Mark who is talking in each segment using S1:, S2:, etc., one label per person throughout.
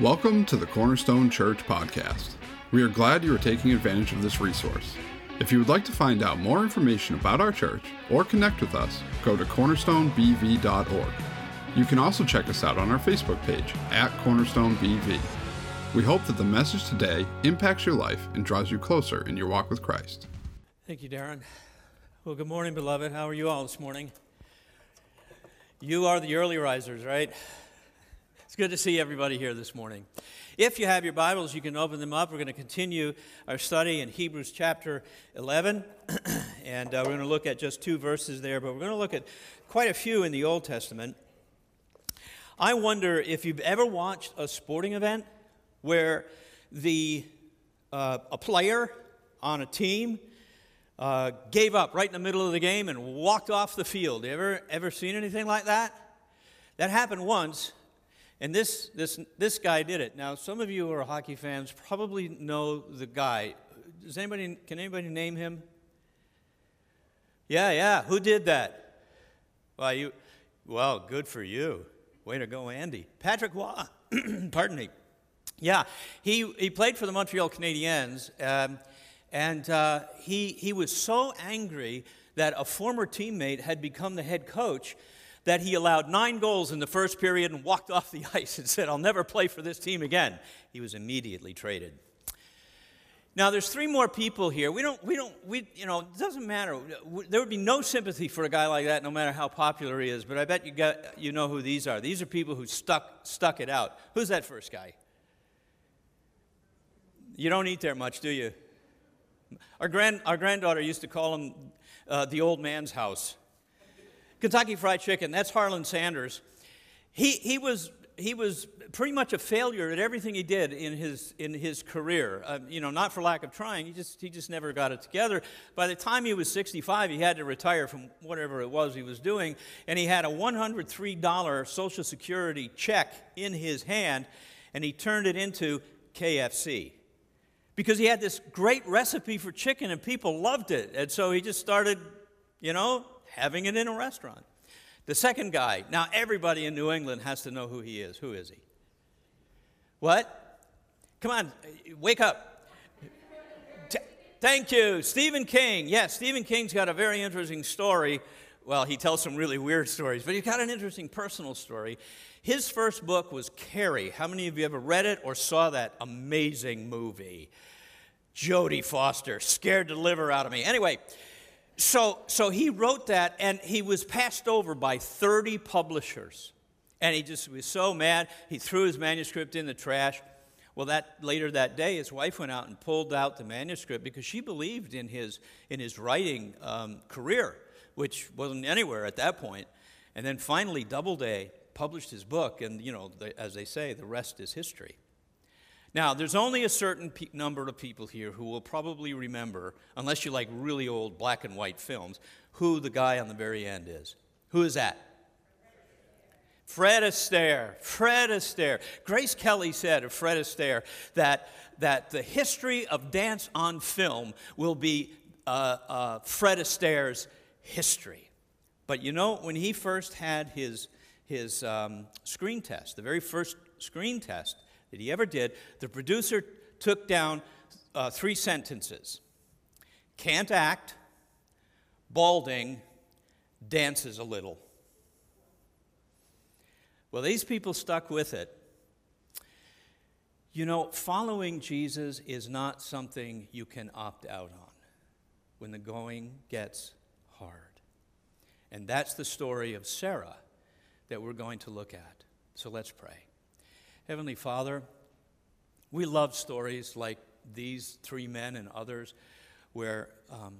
S1: Welcome to the Cornerstone Church podcast. We are glad you are taking advantage of this resource. If you would like to find out more information about our church or connect with us, go to cornerstonebv.org. You can also check us out on our Facebook page at cornerstonebv. We hope that the message today impacts your life and draws you closer in your walk with Christ.
S2: Thank you, Darren. Well, good morning, beloved. How are you all this morning? You are the early risers, right? It's good to see everybody here this morning. If you have your Bibles, you can open them up. We're going to continue our study in Hebrews chapter 11, and uh, we're going to look at just two verses there, but we're going to look at quite a few in the Old Testament. I wonder if you've ever watched a sporting event where the uh, a player on a team uh, gave up right in the middle of the game and walked off the field. You ever ever seen anything like that? That happened once, and this, this, this guy did it. Now, some of you who are hockey fans probably know the guy. Does anybody, can anybody name him? Yeah, yeah. Who did that? Well, you, well, good for you. Way to go, Andy. Patrick Roy. Pardon me. Yeah, he, he played for the Montreal Canadiens, um, and uh, he, he was so angry that a former teammate had become the head coach that he allowed nine goals in the first period and walked off the ice and said, I'll never play for this team again. He was immediately traded. Now, there's three more people here. We don't, we don't, we, you know, it doesn't matter. There would be no sympathy for a guy like that, no matter how popular he is. But I bet you, got, you know who these are. These are people who stuck, stuck it out. Who's that first guy? You don't eat there much, do you? Our, grand, our granddaughter used to call him uh, the old man's house. Kentucky Fried Chicken, that's Harlan Sanders. He, he, was, he was pretty much a failure at everything he did in his, in his career. Uh, you know, not for lack of trying, he just, he just never got it together. By the time he was 65, he had to retire from whatever it was he was doing, and he had a $103 Social Security check in his hand, and he turned it into KFC because he had this great recipe for chicken and people loved it. And so he just started, you know, having it in a restaurant. The second guy, now everybody in New England has to know who he is. Who is he? What? Come on, wake up. T- thank you. Stephen King. Yes, Stephen King's got a very interesting story. Well, he tells some really weird stories, but he's got an interesting personal story. His first book was Carrie. How many of you ever read it or saw that amazing movie? Jodie Foster, scared the liver out of me. Anyway, so, so he wrote that, and he was passed over by 30 publishers. And he just was so mad, he threw his manuscript in the trash. Well, that later that day, his wife went out and pulled out the manuscript because she believed in his in his writing um, career, which wasn't anywhere at that point. And then finally, Doubleday published his book, and you know, the, as they say, the rest is history. Now, there's only a certain pe- number of people here who will probably remember, unless you like really old black and white films, who the guy on the very end is. Who is that? Fred Astaire. Fred Astaire. Grace Kelly said of Fred Astaire that, that the history of dance on film will be uh, uh, Fred Astaire's history. But you know, when he first had his, his um, screen test, the very first screen test, that he ever did, the producer took down uh, three sentences can't act, balding, dances a little. Well, these people stuck with it. You know, following Jesus is not something you can opt out on when the going gets hard. And that's the story of Sarah that we're going to look at. So let's pray. Heavenly Father, we love stories like these three men and others where um,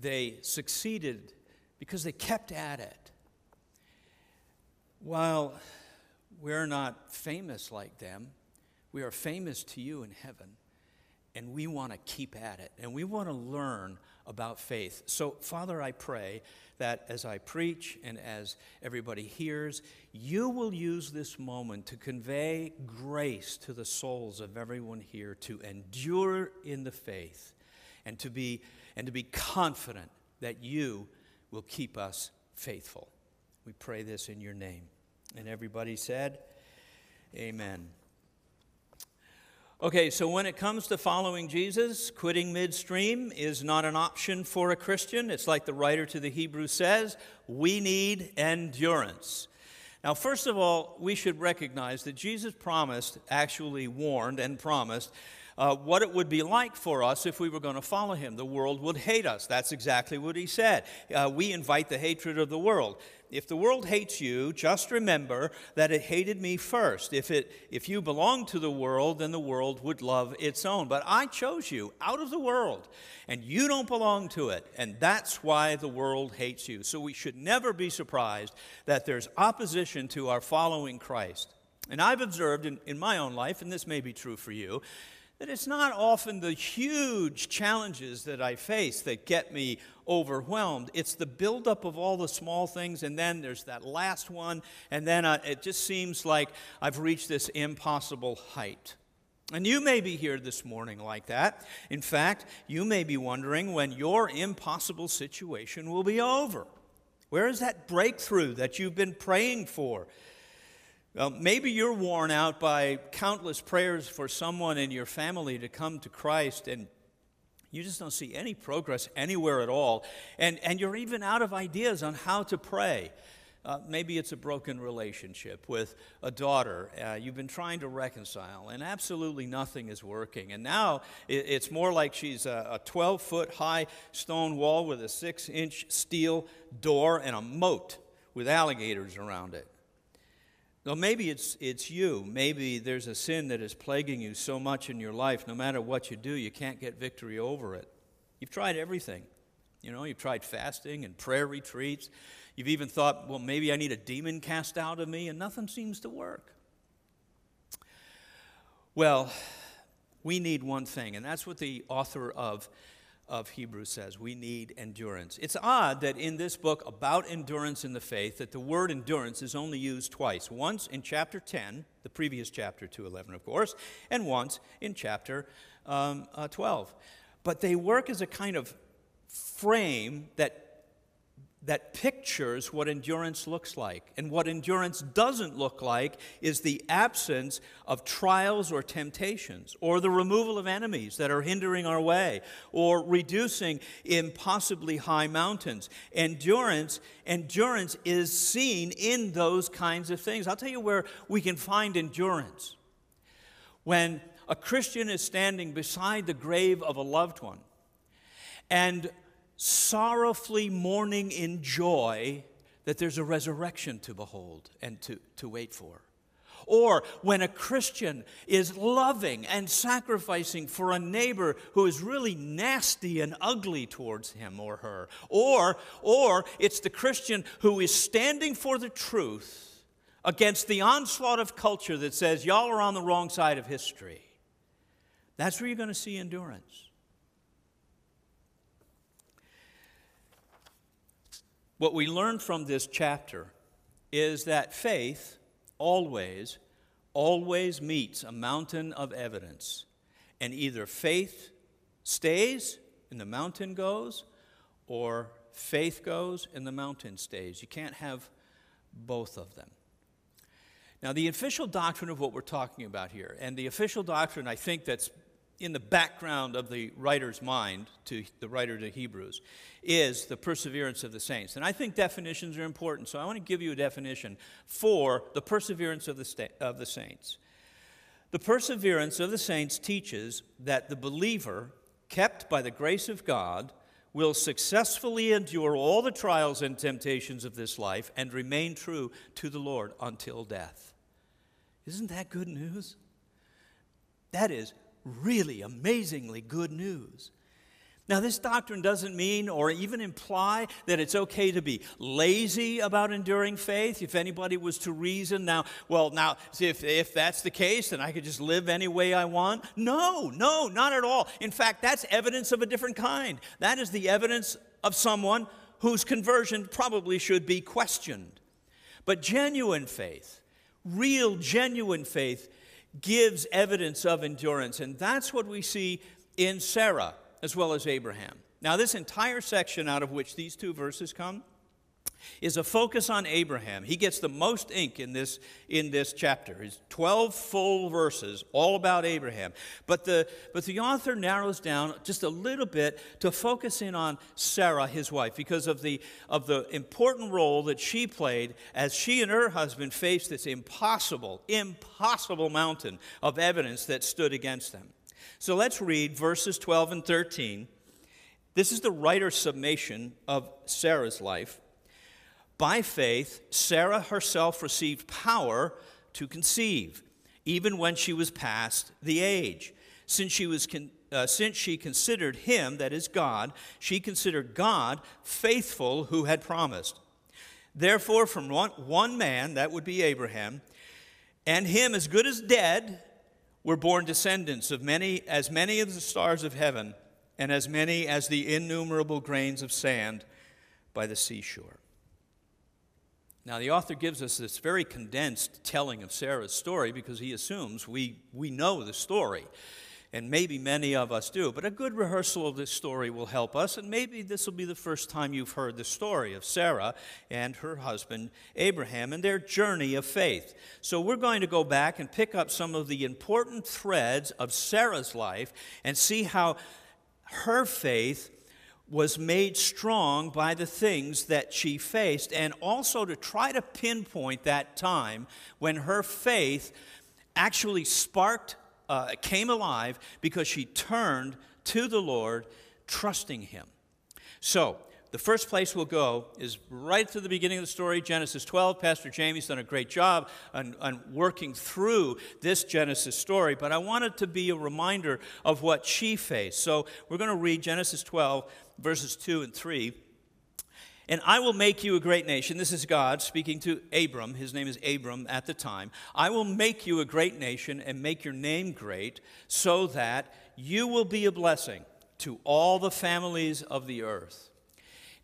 S2: they succeeded because they kept at it. While we're not famous like them, we are famous to you in heaven, and we want to keep at it, and we want to learn about faith. So, Father, I pray that as I preach and as everybody hears, you will use this moment to convey grace to the souls of everyone here to endure in the faith and to be, and to be confident that you will keep us faithful. We pray this in your name. And everybody said, Amen. Okay, so when it comes to following Jesus, quitting midstream is not an option for a Christian. It's like the writer to the Hebrews says we need endurance. Now, first of all, we should recognize that Jesus promised, actually warned and promised, uh, what it would be like for us if we were going to follow him. The world would hate us. That's exactly what he said. Uh, we invite the hatred of the world. If the world hates you, just remember that it hated me first. If, it, if you belong to the world, then the world would love its own. But I chose you out of the world, and you don't belong to it. And that's why the world hates you. So we should never be surprised that there's opposition to our following Christ. And I've observed in, in my own life, and this may be true for you, that it's not often the huge challenges that I face that get me overwhelmed. It's the buildup of all the small things, and then there's that last one, and then uh, it just seems like I've reached this impossible height. And you may be here this morning like that. In fact, you may be wondering when your impossible situation will be over. Where is that breakthrough that you've been praying for? Maybe you're worn out by countless prayers for someone in your family to come to Christ, and you just don't see any progress anywhere at all. And, and you're even out of ideas on how to pray. Uh, maybe it's a broken relationship with a daughter uh, you've been trying to reconcile, and absolutely nothing is working. And now it, it's more like she's a 12 foot high stone wall with a six inch steel door and a moat with alligators around it. Well, maybe it's, it's you. Maybe there's a sin that is plaguing you so much in your life, no matter what you do, you can't get victory over it. You've tried everything. You know, you've tried fasting and prayer retreats. You've even thought, well, maybe I need a demon cast out of me, and nothing seems to work. Well, we need one thing, and that's what the author of of Hebrews says. We need endurance. It's odd that in this book about endurance in the faith that the word endurance is only used twice. Once in chapter 10, the previous chapter to 11, of course, and once in chapter um, uh, 12. But they work as a kind of frame that that pictures what endurance looks like. And what endurance doesn't look like is the absence of trials or temptations, or the removal of enemies that are hindering our way, or reducing impossibly high mountains. Endurance, endurance is seen in those kinds of things. I'll tell you where we can find endurance. When a Christian is standing beside the grave of a loved one, and sorrowfully mourning in joy that there's a resurrection to behold and to, to wait for. Or when a Christian is loving and sacrificing for a neighbor who is really nasty and ugly towards him or her. Or, or it's the Christian who is standing for the truth against the onslaught of culture that says, y'all are on the wrong side of history. That's where you're going to see endurance. What we learn from this chapter is that faith always, always meets a mountain of evidence. And either faith stays and the mountain goes, or faith goes and the mountain stays. You can't have both of them. Now, the official doctrine of what we're talking about here, and the official doctrine I think that's in the background of the writer's mind, to the writer to Hebrews, is the perseverance of the saints. And I think definitions are important, so I want to give you a definition for the perseverance of the, sta- of the saints. The perseverance of the saints teaches that the believer, kept by the grace of God, will successfully endure all the trials and temptations of this life and remain true to the Lord until death. Isn't that good news? That is really amazingly good news. Now, this doctrine doesn't mean or even imply that it's okay to be lazy about enduring faith. If anybody was to reason now, well, now, if, if that's the case, then I could just live any way I want. No, no, not at all. In fact, that's evidence of a different kind. That is the evidence of someone whose conversion probably should be questioned. But genuine faith, real, genuine faith, gives evidence of endurance. And that's what we see in Sarah as well as Abraham. Now, this entire section out of which these two verses come is a focus on Abraham. He gets the most ink in this, in this chapter. It's 12 full verses all about Abraham. But the, but the author narrows down just a little bit to focus in on Sarah, his wife, because of the, of the important role that she played as she and her husband faced this impossible, impossible mountain of evidence that stood against them. So let's read verses 12 and 13. This is the writer's summation of Sarah's life. By faith, Sarah herself received power to conceive, even when she was past the age. Since she, was con- uh, since she considered him, that is God, she considered God faithful who had promised. Therefore, from one, one man, that would be Abraham, and him as good as dead, were born descendants of many, as many of the stars of heaven, and as many as the innumerable grains of sand by the seashore. Now, the author gives us this very condensed telling of Sarah's story because he assumes we, we know the story. And maybe many of us do. But a good rehearsal of this story will help us. And maybe this will be the first time you've heard the story of Sarah and her husband Abraham and their journey of faith. So we're going to go back and pick up some of the important threads of Sarah's life and see how her faith was made strong by the things that she faced, and also to try to pinpoint that time when her faith actually sparked, uh, came alive because she turned to the Lord, trusting Him. So, the first place we'll go is right to the beginning of the story, Genesis 12. Pastor Jamie's done a great job on, on, working through this Genesis story, but I wanted to be a reminder of what she faced. So we're going to read Genesis 12, verses 2 and 3. And I will make you a great nation. This is God speaking to Abram. His name is Abram at the time. I will make you a great nation and make your name great so that you will be a blessing to all the families of the earth.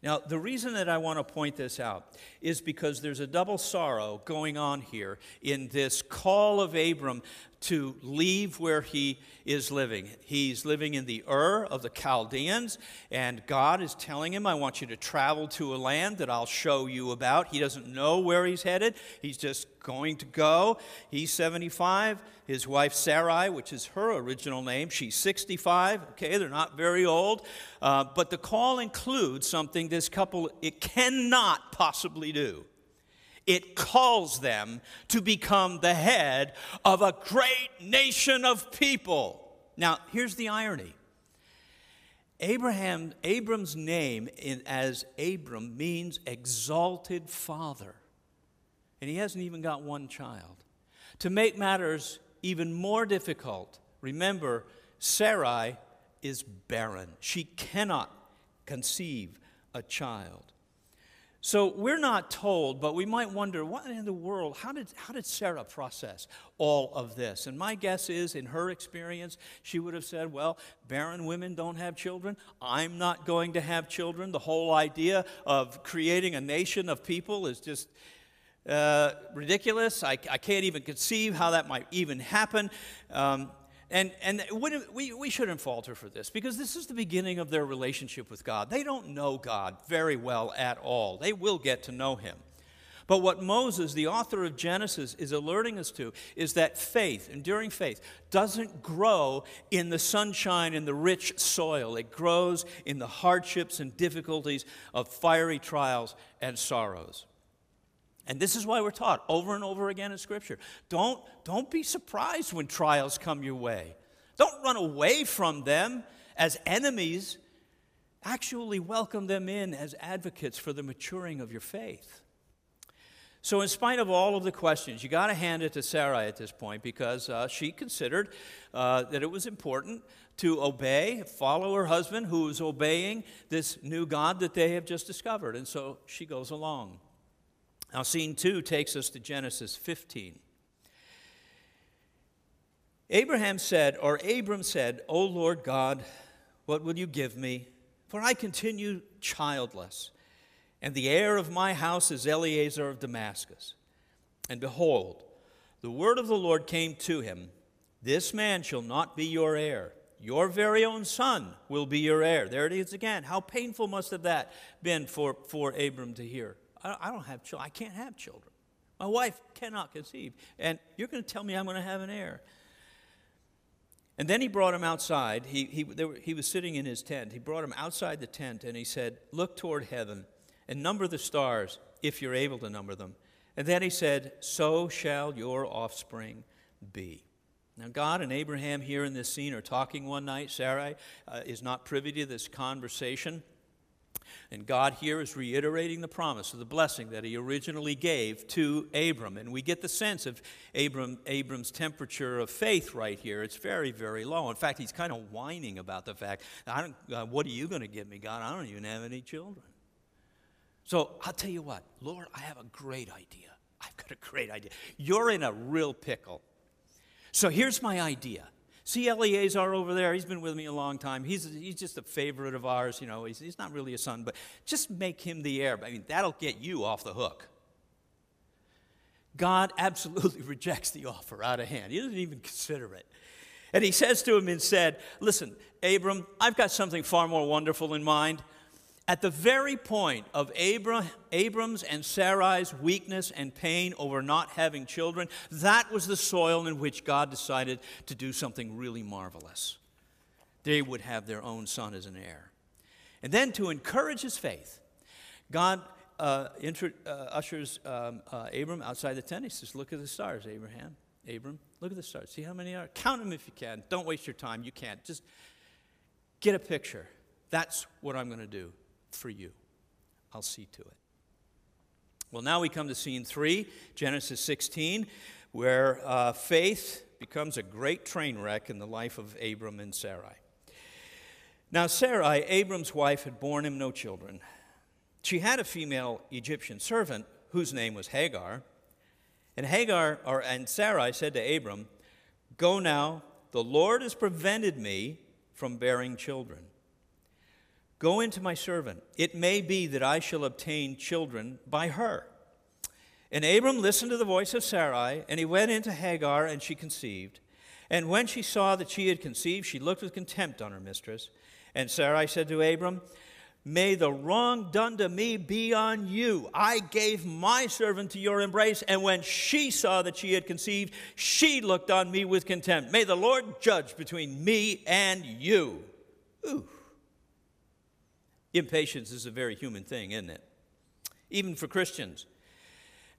S2: Now, the reason that I want to point this out is because there's a double sorrow going on here in this call of Abram to leave where he is living. He's living in the Ur of the Chaldeans, and God is telling him, I want you to travel to a land that I'll show you about. He doesn't know where he's headed, he's just going to go. He's 75. His wife Sarai, which is her original name, she's 65. Okay, they're not very old. Uh, but the call includes something this couple it cannot possibly do it calls them to become the head of a great nation of people. Now, here's the irony. Abraham, Abram's name in, as Abram means exalted father. And he hasn't even got one child. To make matters even more difficult, remember, Sarai is barren. She cannot conceive a child. So we're not told, but we might wonder what in the world, how did, how did Sarah process all of this? And my guess is, in her experience, she would have said, Well, barren women don't have children. I'm not going to have children. The whole idea of creating a nation of people is just. Uh, ridiculous. I, I, can't even conceive how that might even happen. Um, and, and we, we shouldn't falter for this because this is the beginning of their relationship with God. They don't know God very well at all. They will get to know Him. But what Moses, the author of Genesis, is alerting us to is that faith, enduring faith, doesn't grow in the sunshine and the rich soil. It grows in the hardships and difficulties of fiery trials and sorrows. And this is why we're taught over and over again in Scripture. Don't, don't be surprised when trials come your way. Don't run away from them as enemies. Actually, welcome them in as advocates for the maturing of your faith. So, in spite of all of the questions, you got to hand it to Sarai at this point because uh, she considered uh, that it was important to obey, follow her husband who is obeying this new God that they have just discovered. And so she goes along. Now, scene two takes us to Genesis 15. Abraham said, or Abram said, O Lord God, what will you give me? For I continue childless, and the heir of my house is Eliezer of Damascus. And behold, the word of the Lord came to him This man shall not be your heir. Your very own son will be your heir. There it is again. How painful must have that been for, for Abram to hear? I, don't have children. I can't have children. My wife cannot conceive. And you're going to tell me I'm going to have an heir. And then he brought him outside. He, he, were, he was sitting in his tent. He brought him outside the tent and he said, Look toward heaven and number the stars if you're able to number them. And then he said, So shall your offspring be. Now, God and Abraham here in this scene are talking one night. Sarai uh, is not privy to this conversation. And God here is reiterating the promise of the blessing that he originally gave to Abram. And we get the sense of Abram, Abram's temperature of faith right here. It's very, very low. In fact, he's kind of whining about the fact, I don't, uh, what are you going to give me, God? I don't even have any children. So I'll tell you what, Lord, I have a great idea. I've got a great idea. You're in a real pickle. So here's my idea. See Eleazar over there? He's been with me a long time. He's, he's just a favorite of ours. You know, he's, he's not really a son, but just make him the heir. I mean, that'll get you off the hook. God absolutely rejects the offer out of hand. He doesn't even consider it. And he says to him and said, Listen, Abram, I've got something far more wonderful in mind. At the very point of Abram, Abram's and Sarai's weakness and pain over not having children, that was the soil in which God decided to do something really marvelous. They would have their own son as an heir. And then to encourage his faith, God uh, inter- uh, ushers um, uh, Abram outside the tent. He says, Look at the stars, Abraham. Abram, look at the stars. See how many are? Count them if you can. Don't waste your time. You can't. Just get a picture. That's what I'm going to do for you. I'll see to it. Well, now we come to scene three, Genesis 16, where uh, faith becomes a great train wreck in the life of Abram and Sarai. Now, Sarai, Abram's wife, had borne him no children. She had a female Egyptian servant whose name was Hagar. And Hagar, or, and Sarai said to Abram, Go now, the Lord has prevented me from bearing children. Go into my servant. It may be that I shall obtain children by her. And Abram listened to the voice of Sarai, and he went into Hagar, and she conceived. And when she saw that she had conceived, she looked with contempt on her mistress. And Sarai said to Abram, May the wrong done to me be on you. I gave my servant to your embrace, and when she saw that she had conceived, she looked on me with contempt. May the Lord judge between me and you. Ooh. Impatience is a very human thing, isn't it? Even for Christians.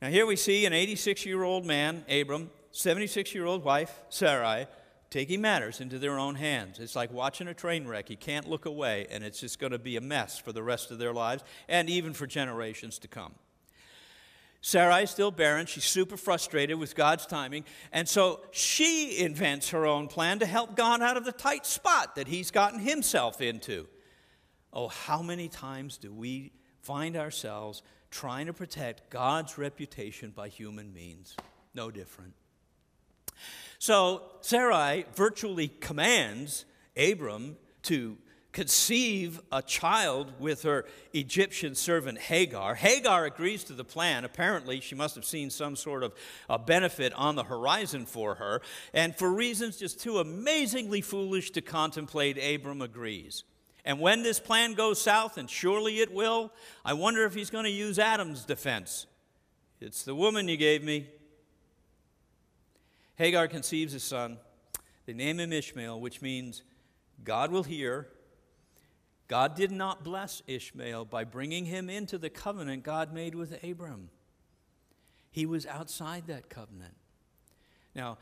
S2: Now, here we see an 86 year old man, Abram, 76 year old wife, Sarai, taking matters into their own hands. It's like watching a train wreck. You can't look away, and it's just going to be a mess for the rest of their lives and even for generations to come. Sarai is still barren. She's super frustrated with God's timing. And so she invents her own plan to help God out of the tight spot that he's gotten himself into. Oh, how many times do we find ourselves trying to protect God's reputation by human means? No different. So Sarai virtually commands Abram to conceive a child with her Egyptian servant Hagar. Hagar agrees to the plan. Apparently, she must have seen some sort of a benefit on the horizon for her. And for reasons just too amazingly foolish to contemplate, Abram agrees. And when this plan goes south, and surely it will, I wonder if he's going to use Adam's defense. It's the woman you gave me. Hagar conceives a son. They name him Ishmael, which means God will hear. God did not bless Ishmael by bringing him into the covenant God made with Abram. He was outside that covenant. Now,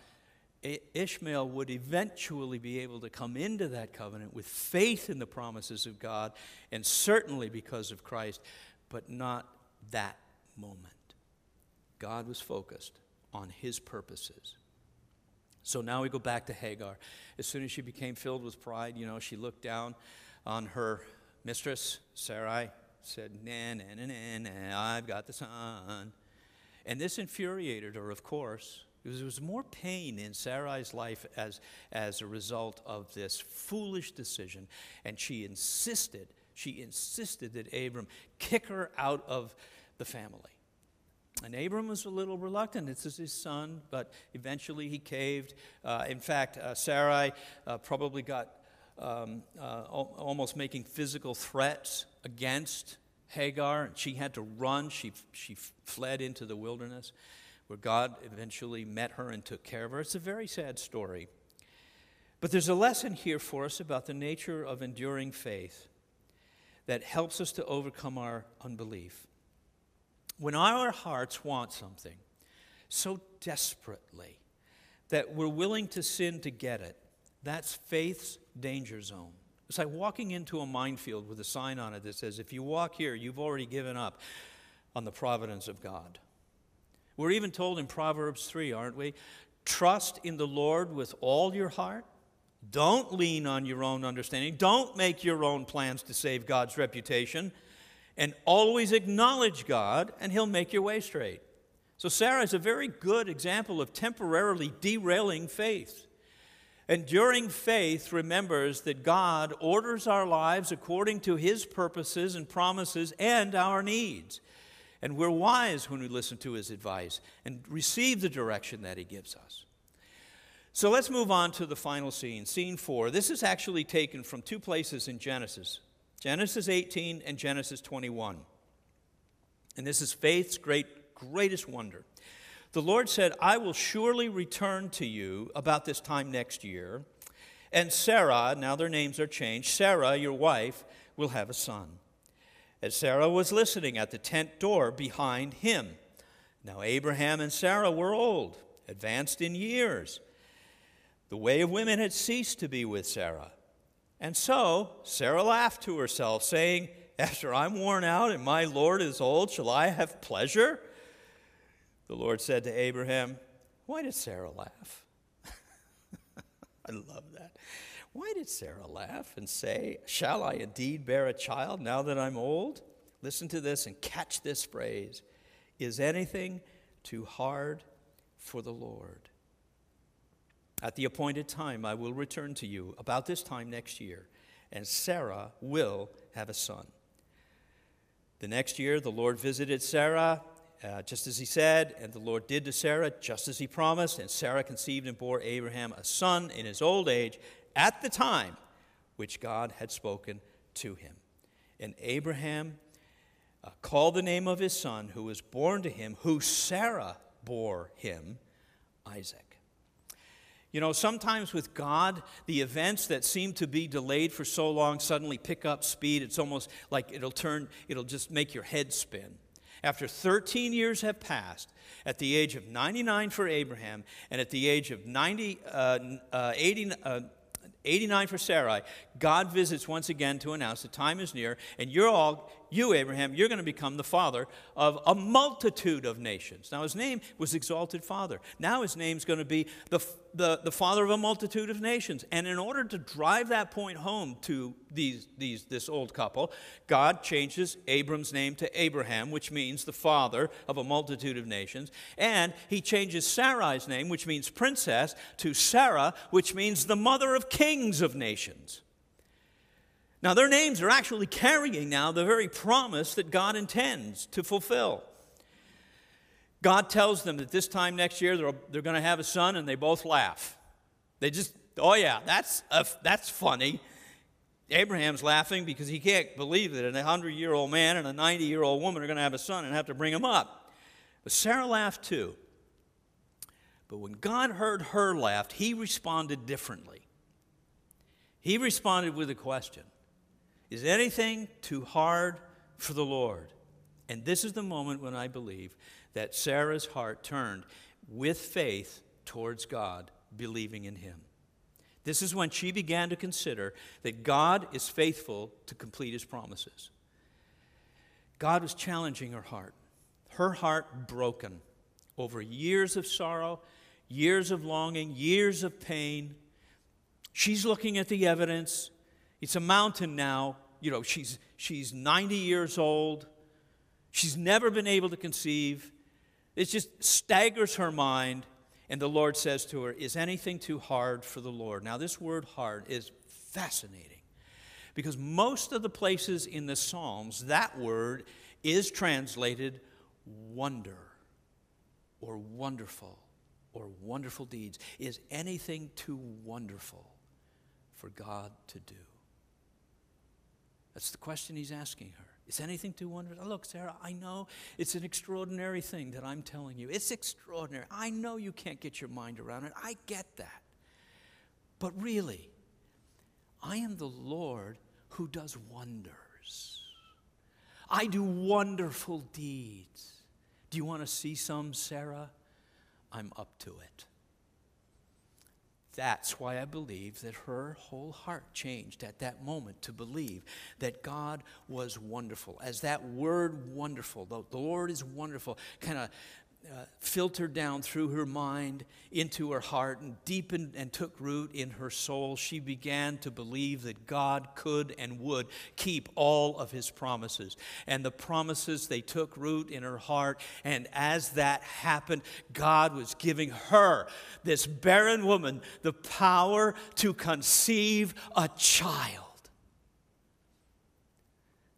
S2: Ishmael would eventually be able to come into that covenant with faith in the promises of God, and certainly because of Christ, but not that moment. God was focused on his purposes. So now we go back to Hagar. As soon as she became filled with pride, you know, she looked down on her mistress, Sarai, said, nah, nah, nah, nah, I've got the son. And this infuriated her, of course. There was more pain in Sarai's life as, as a result of this foolish decision. And she insisted, she insisted that Abram kick her out of the family. And Abram was a little reluctant. This is his son, but eventually he caved. Uh, in fact, uh, Sarai uh, probably got um, uh, almost making physical threats against Hagar, and she had to run. She, she fled into the wilderness where God eventually met her and took care of her. It's a very sad story. But there's a lesson here for us about the nature of enduring faith that helps us to overcome our unbelief. When our hearts want something so desperately that we're willing to sin to get it, that's faith's danger zone. It's like walking into a minefield with a sign on it that says, if you walk here, you've already given up on the providence of God. We're even told in Proverbs 3, aren't we? Trust in the Lord with all your heart. Don't lean on your own understanding. Don't make your own plans to save God's reputation. And always acknowledge God, and He'll make your way straight. So, Sarah is a very good example of temporarily derailing faith. Enduring faith remembers that God orders our lives according to His purposes and promises and our needs. And we're wise when we listen to His advice and receive the direction that He gives us. So let's move on to the final scene, scene four. This is actually taken from two places in Genesis Genesis 18 and Genesis 21. And this is faith's great, greatest wonder. The Lord said, I will surely return to you about this time next year. And Sarah, now their names are changed, Sarah, your wife, will have a son. As Sarah was listening at the tent door behind him. Now Abraham and Sarah were old, advanced in years. The way of women had ceased to be with Sarah. And so Sarah laughed to herself, saying, After I'm worn out and my Lord is old, shall I have pleasure? The Lord said to Abraham, Why did Sarah laugh? I love that. Why did Sarah laugh and say, Shall I indeed bear a child now that I'm old? Listen to this and catch this phrase Is anything too hard for the Lord? At the appointed time, I will return to you about this time next year, and Sarah will have a son. The next year, the Lord visited Sarah uh, just as he said, and the Lord did to Sarah just as he promised, and Sarah conceived and bore Abraham a son in his old age at the time which God had spoken to him. And Abraham uh, called the name of his son, who was born to him, who Sarah bore him, Isaac. You know, sometimes with God, the events that seem to be delayed for so long suddenly pick up speed. It's almost like it'll turn, it'll just make your head spin. After 13 years have passed, at the age of 99 for Abraham and at the age of 90, uh, uh, 80, uh, 89 for Sarai, God visits once again to announce the time is near, and you're all, you, Abraham, you're going to become the father of a multitude of nations. Now, his name was Exalted Father. Now, his name's going to be the, the, the father of a multitude of nations. And in order to drive that point home to these, these, this old couple, God changes Abram's name to Abraham, which means the father of a multitude of nations. And he changes Sarai's name, which means princess, to Sarah, which means the mother of kings of nations. Now, their names are actually carrying now the very promise that God intends to fulfill. God tells them that this time next year they're, they're going to have a son, and they both laugh. They just, oh yeah, that's, a, that's funny. Abraham's laughing because he can't believe that a 100 year old man and a 90 year old woman are going to have a son and have to bring him up. But Sarah laughed too. But when God heard her laugh, he responded differently. He responded with a question Is anything too hard for the Lord? And this is the moment when I believe that Sarah's heart turned with faith towards God, believing in Him. This is when she began to consider that God is faithful to complete His promises. God was challenging her heart, her heart broken over years of sorrow, years of longing, years of pain. She's looking at the evidence. It's a mountain now. You know, she's, she's 90 years old. She's never been able to conceive. It just staggers her mind. And the Lord says to her, Is anything too hard for the Lord? Now, this word hard is fascinating because most of the places in the Psalms, that word is translated wonder or wonderful or wonderful deeds. Is anything too wonderful for God to do? That's the question he's asking her. Is anything too wonderful? Uh, look, Sarah, I know it's an extraordinary thing that I'm telling you. It's extraordinary. I know you can't get your mind around it. I get that. But really, I am the Lord who does wonders. I do wonderful deeds. Do you want to see some, Sarah? I'm up to it. That's why I believe that her whole heart changed at that moment to believe that God was wonderful. As that word wonderful, the, Lord is wonderful, kind of uh, filtered down through her mind into her heart and deepened and took root in her soul, she began to believe that God could and would keep all of his promises. And the promises, they took root in her heart. And as that happened, God was giving her, this barren woman, the power to conceive a child.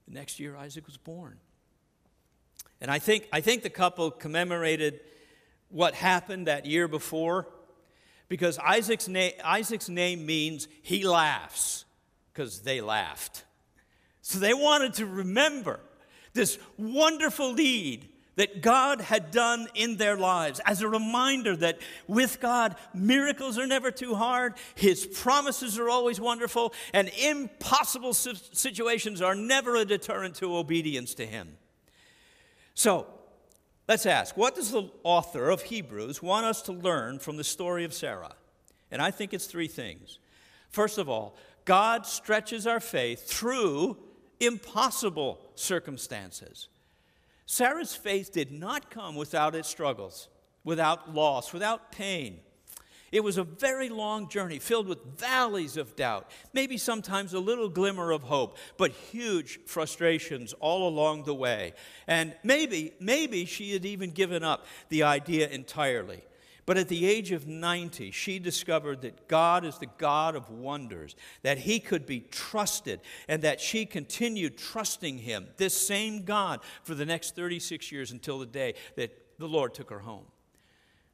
S2: The next year, Isaac was born. And I think, I think the couple commemorated what happened that year before because Isaac's, na- Isaac's name means he laughs because they laughed. So they wanted to remember this wonderful deed that God had done in their lives as a reminder that with God, miracles are never too hard, His promises are always wonderful, and impossible situations are never a deterrent to obedience to Him. So, let's ask what does the author of Hebrews want us to learn from the story of Sarah? And I think it's three things. First of all, God stretches our faith through impossible circumstances. Sarah's faith did not come without its struggles, without loss, without pain. It was a very long journey filled with valleys of doubt, maybe sometimes a little glimmer of hope, but huge frustrations all along the way. And maybe, maybe she had even given up the idea entirely. But at the age of 90, she discovered that God is the God of wonders, that He could be trusted, and that she continued trusting Him, this same God, for the next 36 years until the day that the Lord took her home.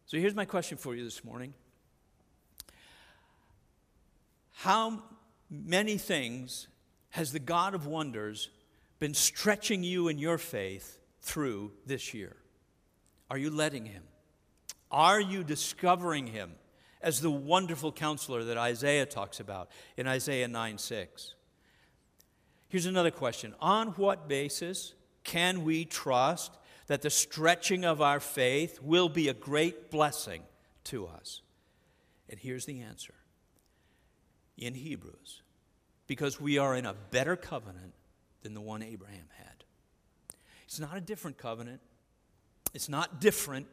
S2: So here's my question for you this morning how many things has the God of wonders been stretching you in your faith through this year? Are you letting Him? Are you discovering Him as the wonderful counselor that Isaiah talks about in Isaiah 9 6? Here's another question On what basis can we trust that the stretching of our faith will be a great blessing to us? And here's the answer in Hebrews because we are in a better covenant than the one Abraham had. It's not a different covenant, it's not different.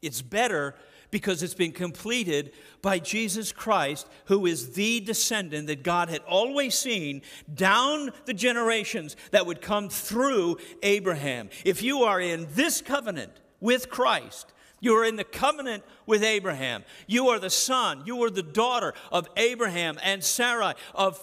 S2: It's better because it's been completed by Jesus Christ, who is the descendant that God had always seen down the generations that would come through Abraham. If you are in this covenant with Christ, you are in the covenant with Abraham. You are the son, you are the daughter of Abraham and Sarai, of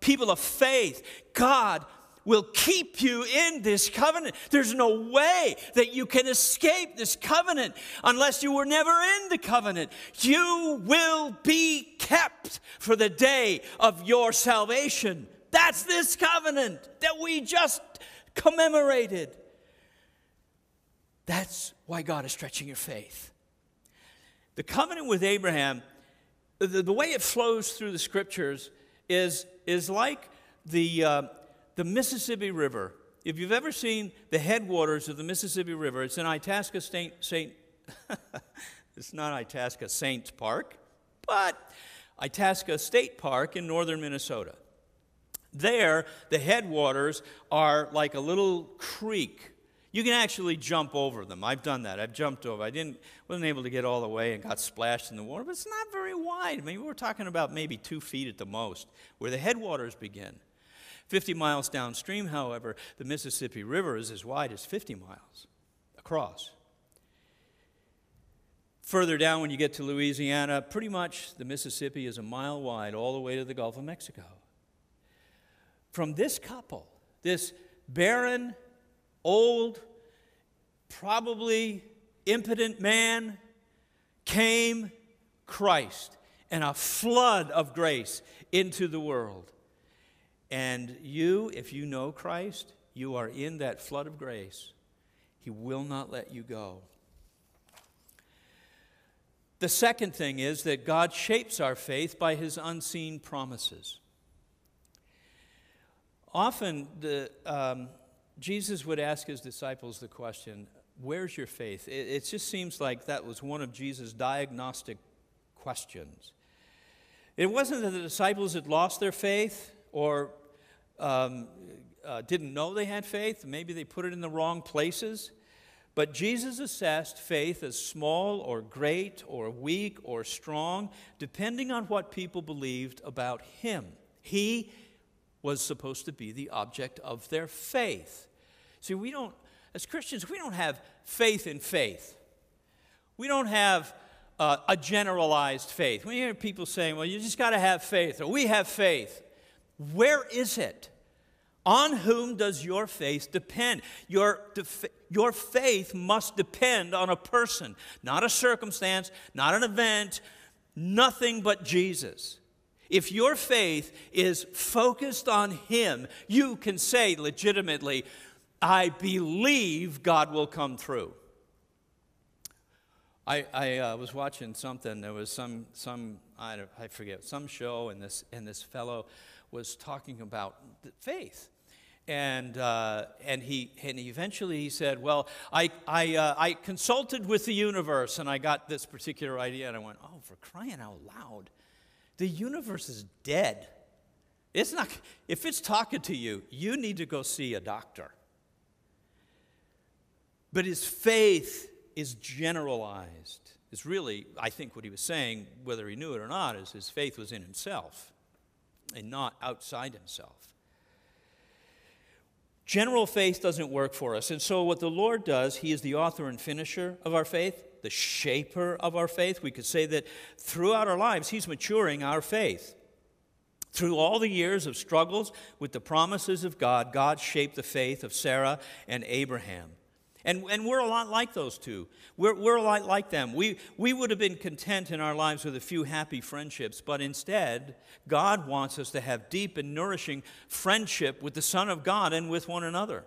S2: people of faith. God will keep you in this covenant. There's no way that you can escape this covenant unless you were never in the covenant. You will be kept for the day of your salvation. That's this covenant that we just commemorated. That's why God is stretching your faith. The covenant with Abraham, the, the way it flows through the scriptures is, is like the, uh, the Mississippi River. If you've ever seen the headwaters of the Mississippi River, it's in Itasca Saint, Saint it's not Itasca Saints Park, but Itasca State Park in northern Minnesota. There, the headwaters are like a little creek you can actually jump over them. I've done that. I've jumped over. I didn't wasn't able to get all the way and got splashed in the water, but it's not very wide. I mean, we're talking about maybe two feet at the most, where the headwaters begin. 50 miles downstream, however, the Mississippi River is as wide as 50 miles across. Further down, when you get to Louisiana, pretty much the Mississippi is a mile wide all the way to the Gulf of Mexico. From this couple, this barren old, probably impotent man came Christ and a flood of grace into the world. And you, if you know Christ, you are in that flood of grace, He will not let you go. The second thing is that God shapes our faith by His unseen promises. Often, the, um, Jesus would ask His disciples the question, Where's your faith? It, it just seems like that was one of Jesus' diagnostic questions. It wasn't that the disciples had lost their faith or um, uh, didn't know they had faith. Maybe they put it in the wrong places. But Jesus assessed faith as small or great or weak or strong, depending on what people believed about him. He was supposed to be the object of their faith. See, we don't, as Christians, we don't have faith in faith. We don't have uh, a generalized faith. We hear people saying, well, you just got to have faith, or we have faith. Where is it? On whom does your faith depend? Your, your faith must depend on a person, not a circumstance, not an event, nothing but Jesus. If your faith is focused on Him, you can say legitimately, I believe God will come through. I, I uh, was watching something, there was some, some I, I forget, some show, and this, and this fellow was talking about faith. And, uh, and, he, and eventually he said, Well, I, I, uh, I consulted with the universe and I got this particular idea. And I went, Oh, for crying out loud. The universe is dead. It's not, if it's talking to you, you need to go see a doctor. But his faith is generalized. Is really, I think, what he was saying, whether he knew it or not, is his faith was in himself and not outside himself. General faith doesn't work for us. And so, what the Lord does, He is the author and finisher of our faith, the shaper of our faith. We could say that throughout our lives, He's maturing our faith. Through all the years of struggles with the promises of God, God shaped the faith of Sarah and Abraham. And, and we're a lot like those two. We're, we're a lot like them. We, we would have been content in our lives with a few happy friendships, but instead, God wants us to have deep and nourishing friendship with the Son of God and with one another.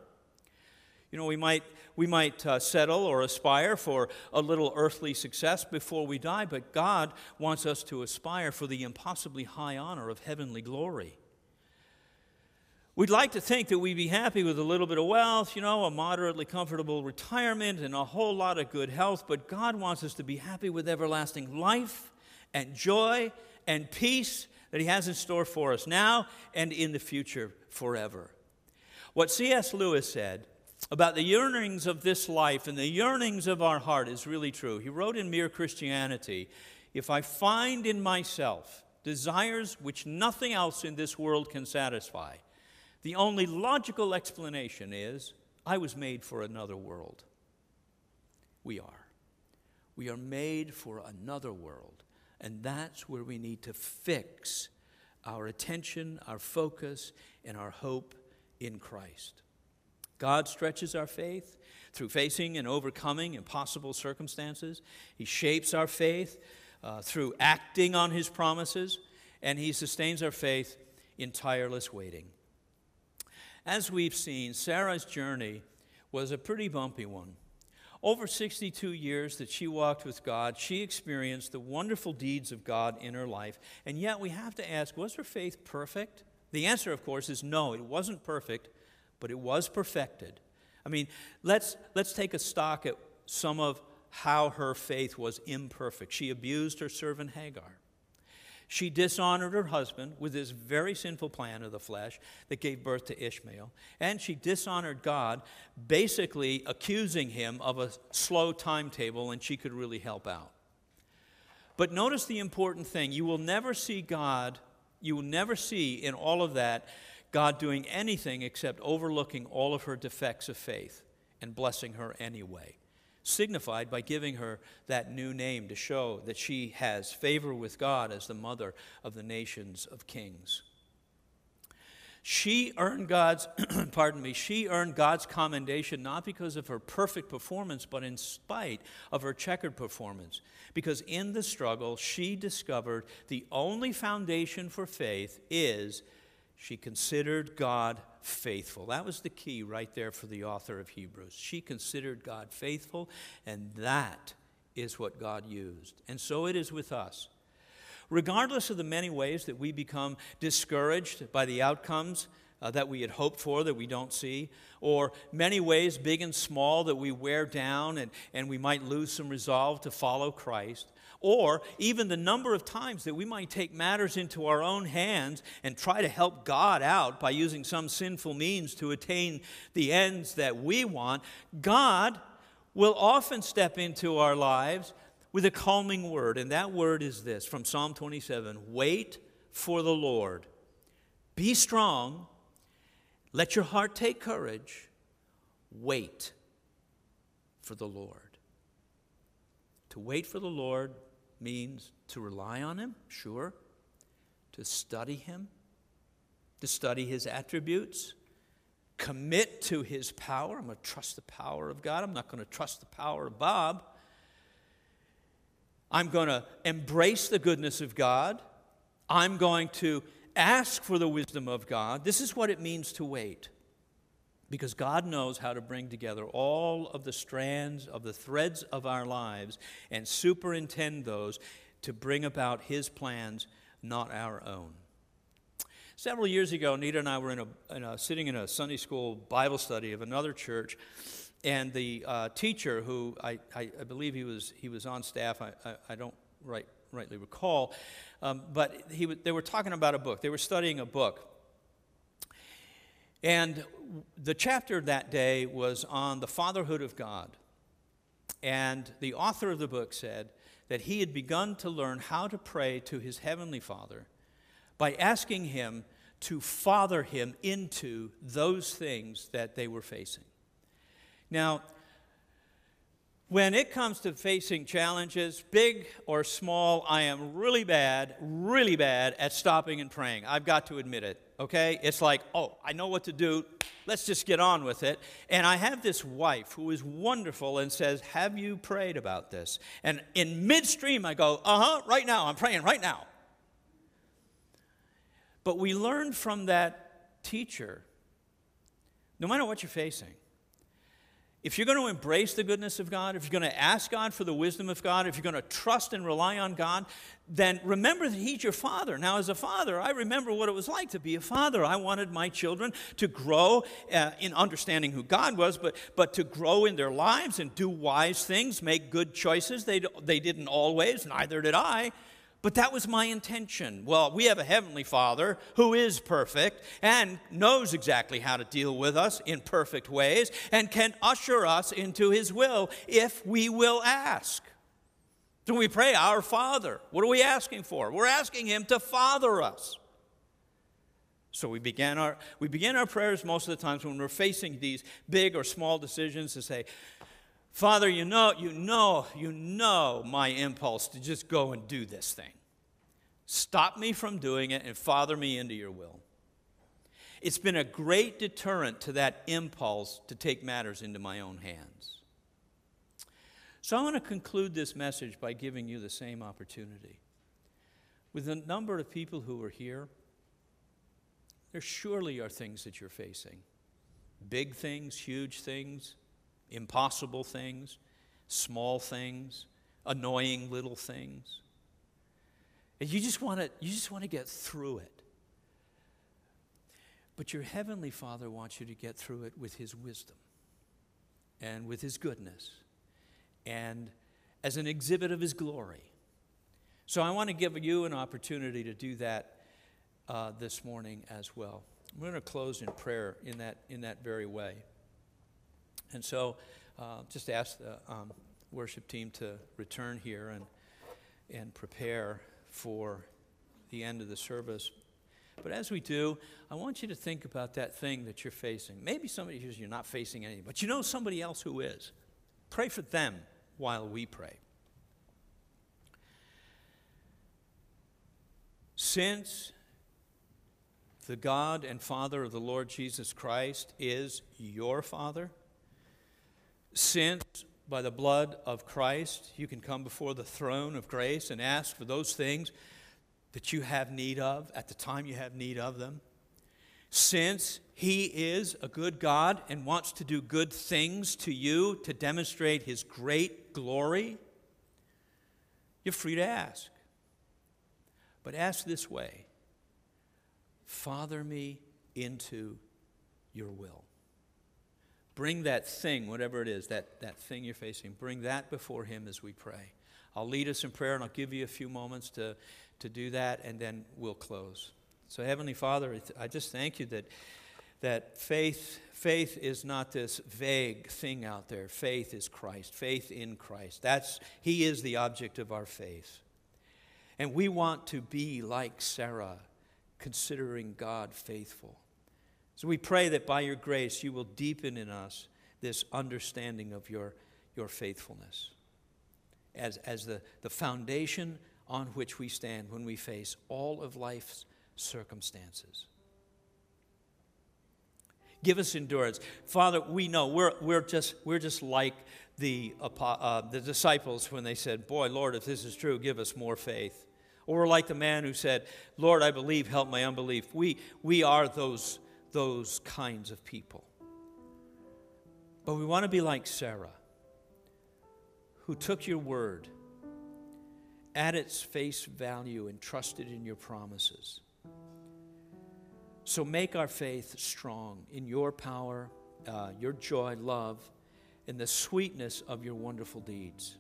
S2: You know, we might, we might uh, settle or aspire for a little earthly success before we die, but God wants us to aspire for the impossibly high honor of heavenly glory. We'd like to think that we'd be happy with a little bit of wealth, you know, a moderately comfortable retirement, and a whole lot of good health, but God wants us to be happy with everlasting life and joy and peace that He has in store for us now and in the future forever. What C.S. Lewis said about the yearnings of this life and the yearnings of our heart is really true. He wrote in Mere Christianity If I find in myself desires which nothing else in this world can satisfy, the only logical explanation is I was made for another world. We are. We are made for another world. And that's where we need to fix our attention, our focus, and our hope in Christ. God stretches our faith through facing and overcoming impossible circumstances. He shapes our faith uh, through acting on His promises, and He sustains our faith in tireless waiting. As we've seen, Sarah's journey was a pretty bumpy one. Over 62 years that she walked with God, she experienced the wonderful deeds of God in her life. And yet we have to ask was her faith perfect? The answer, of course, is no, it wasn't perfect, but it was perfected. I mean, let's, let's take a stock at some of how her faith was imperfect. She abused her servant Hagar. She dishonored her husband with this very sinful plan of the flesh that gave birth to Ishmael. And she dishonored God, basically accusing him of a slow timetable, and she could really help out. But notice the important thing you will never see God, you will never see in all of that God doing anything except overlooking all of her defects of faith and blessing her anyway signified by giving her that new name to show that she has favor with God as the mother of the nations of kings. She earned God's, pardon me, she earned God's commendation not because of her perfect performance, but in spite of her checkered performance. Because in the struggle, she discovered the only foundation for faith is She considered God faithful. That was the key right there for the author of Hebrews. She considered God faithful, and that is what God used. And so it is with us. Regardless of the many ways that we become discouraged by the outcomes uh, that we had hoped for that we don't see, or many ways, big and small, that we wear down and, and we might lose some resolve to follow Christ, or even the number of times that we might take matters into our own hands and try to help God out by using some sinful means to attain the ends that we want, God will often step into our lives with a calming word, and that word is this from Psalm 27 Wait for the Lord. Be strong let your heart take courage. Wait for the Lord. To wait for the Lord means to rely on Him, sure, to study Him, to study His attributes, commit to His power. I'm going to trust the power of God. I'm not going to trust the power of Bob. I'm going to embrace the goodness of God. I'm going to ask for the wisdom of God. This is what it means to wait. Because God knows how to bring together all of the strands of the threads of our lives and superintend those to bring about His plans, not our own. Several years ago, Nita and I were in a, in a sitting in a Sunday school Bible study of another church, and the uh, teacher, who I, I, I, believe he was, he was on staff, I, I, I don't right, rightly recall, um, but he, they were talking about a book. They were studying a book. And the chapter that day was on the fatherhood of God. And the author of the book said that he had begun to learn how to pray to his heavenly father by asking him to father him into those things that they were facing. Now, when it comes to facing challenges, big or small, I am really bad, really bad at stopping and praying. I've got to admit it, okay? It's like, oh, I know what to do. Let's just get on with it. And I have this wife who is wonderful and says, Have you prayed about this? And in midstream, I go, Uh huh, right now. I'm praying right now. But we learned from that teacher no matter what you're facing, if you're going to embrace the goodness of God, if you're going to ask God for the wisdom of God, if you're going to trust and rely on God, then remember that He's your Father. Now, as a father, I remember what it was like to be a father. I wanted my children to grow uh, in understanding who God was, but, but to grow in their lives and do wise things, make good choices. They, they didn't always, neither did I. But that was my intention. Well, we have a Heavenly Father who is perfect and knows exactly how to deal with us in perfect ways and can usher us into His will if we will ask. So we pray, Our Father. What are we asking for? We're asking Him to father us. So we begin our we begin our prayers most of the times when we're facing these big or small decisions to say, Father, you know, you know, you know my impulse to just go and do this thing. Stop me from doing it and father me into your will. It's been a great deterrent to that impulse to take matters into my own hands. So I want to conclude this message by giving you the same opportunity. With the number of people who are here, there surely are things that you're facing big things, huge things impossible things, small things, annoying little things. And you just want to you just want to get through it. But your heavenly Father wants you to get through it with his wisdom and with his goodness and as an exhibit of his glory. So I want to give you an opportunity to do that uh, this morning as well. I'm going to close in prayer in that, in that very way. And so uh, just ask the um, worship team to return here and, and prepare for the end of the service. But as we do, I want you to think about that thing that you're facing. Maybe somebody says you're not facing anything, but you know somebody else who is. Pray for them while we pray. Since the God and Father of the Lord Jesus Christ is your Father, since by the blood of Christ you can come before the throne of grace and ask for those things that you have need of at the time you have need of them. since He is a good God and wants to do good things to you to demonstrate His great glory, you're free to ask. But ask this way Father me into your will. Bring that thing, whatever it is, that, that thing you're facing, bring that before Him as we pray. I'll lead us in prayer and I'll give you a few moments to, to do that, and then we'll close. So, Heavenly Father, I just thank you that, that faith, faith is not this vague thing out there. Faith is Christ, faith in Christ. That's, he is the object of our faith. And we want to be like Sarah, considering God faithful. So we pray that by your grace you will deepen in us this understanding of your, your faithfulness as, as the, the foundation on which we stand when we face all of life's circumstances. Give us endurance. Father, we know we're, we're, just, we're just like the, uh, the disciples when they said, Boy, Lord, if this is true, give us more faith. Or we're like the man who said, Lord, I believe, help my unbelief. We, we are those, those kinds of people. But we want to be like Sarah, who took your word at its face value and trusted in your promises. So make our faith strong in your power, uh, your joy, love, and the sweetness of your wonderful deeds.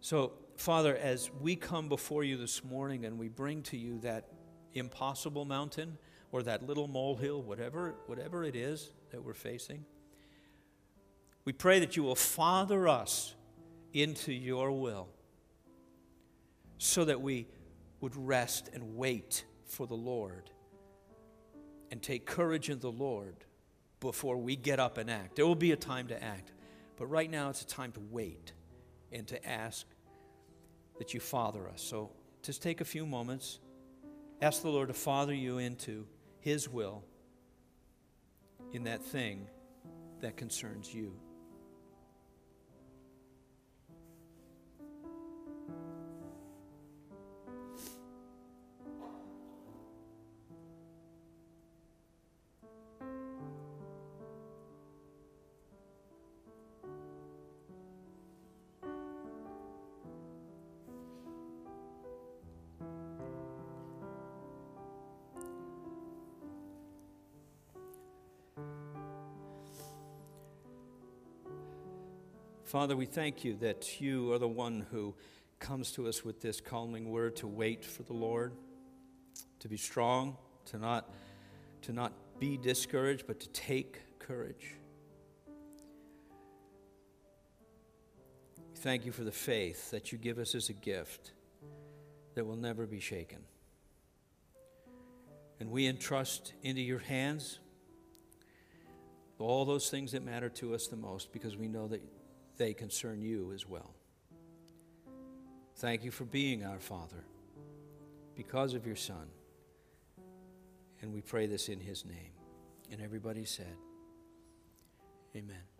S2: So, Father, as we come before you this morning and we bring to you that impossible mountain or that little molehill, whatever, whatever it is that we're facing, we pray that you will father us into your will so that we would rest and wait for the Lord and take courage in the Lord before we get up and act. There will be a time to act, but right now it's a time to wait and to ask that you father us. So just take a few moments, ask the Lord to father you into His will in that thing that concerns you. Father, we thank you that you are the one who comes to us with this calming word to wait for the Lord, to be strong, to not, to not be discouraged, but to take courage. We thank you for the faith that you give us as a gift that will never be shaken. And we entrust into your hands all those things that matter to us the most because we know that they concern you as well. Thank you for being our Father because of your Son. And we pray this in his name. And everybody said, Amen.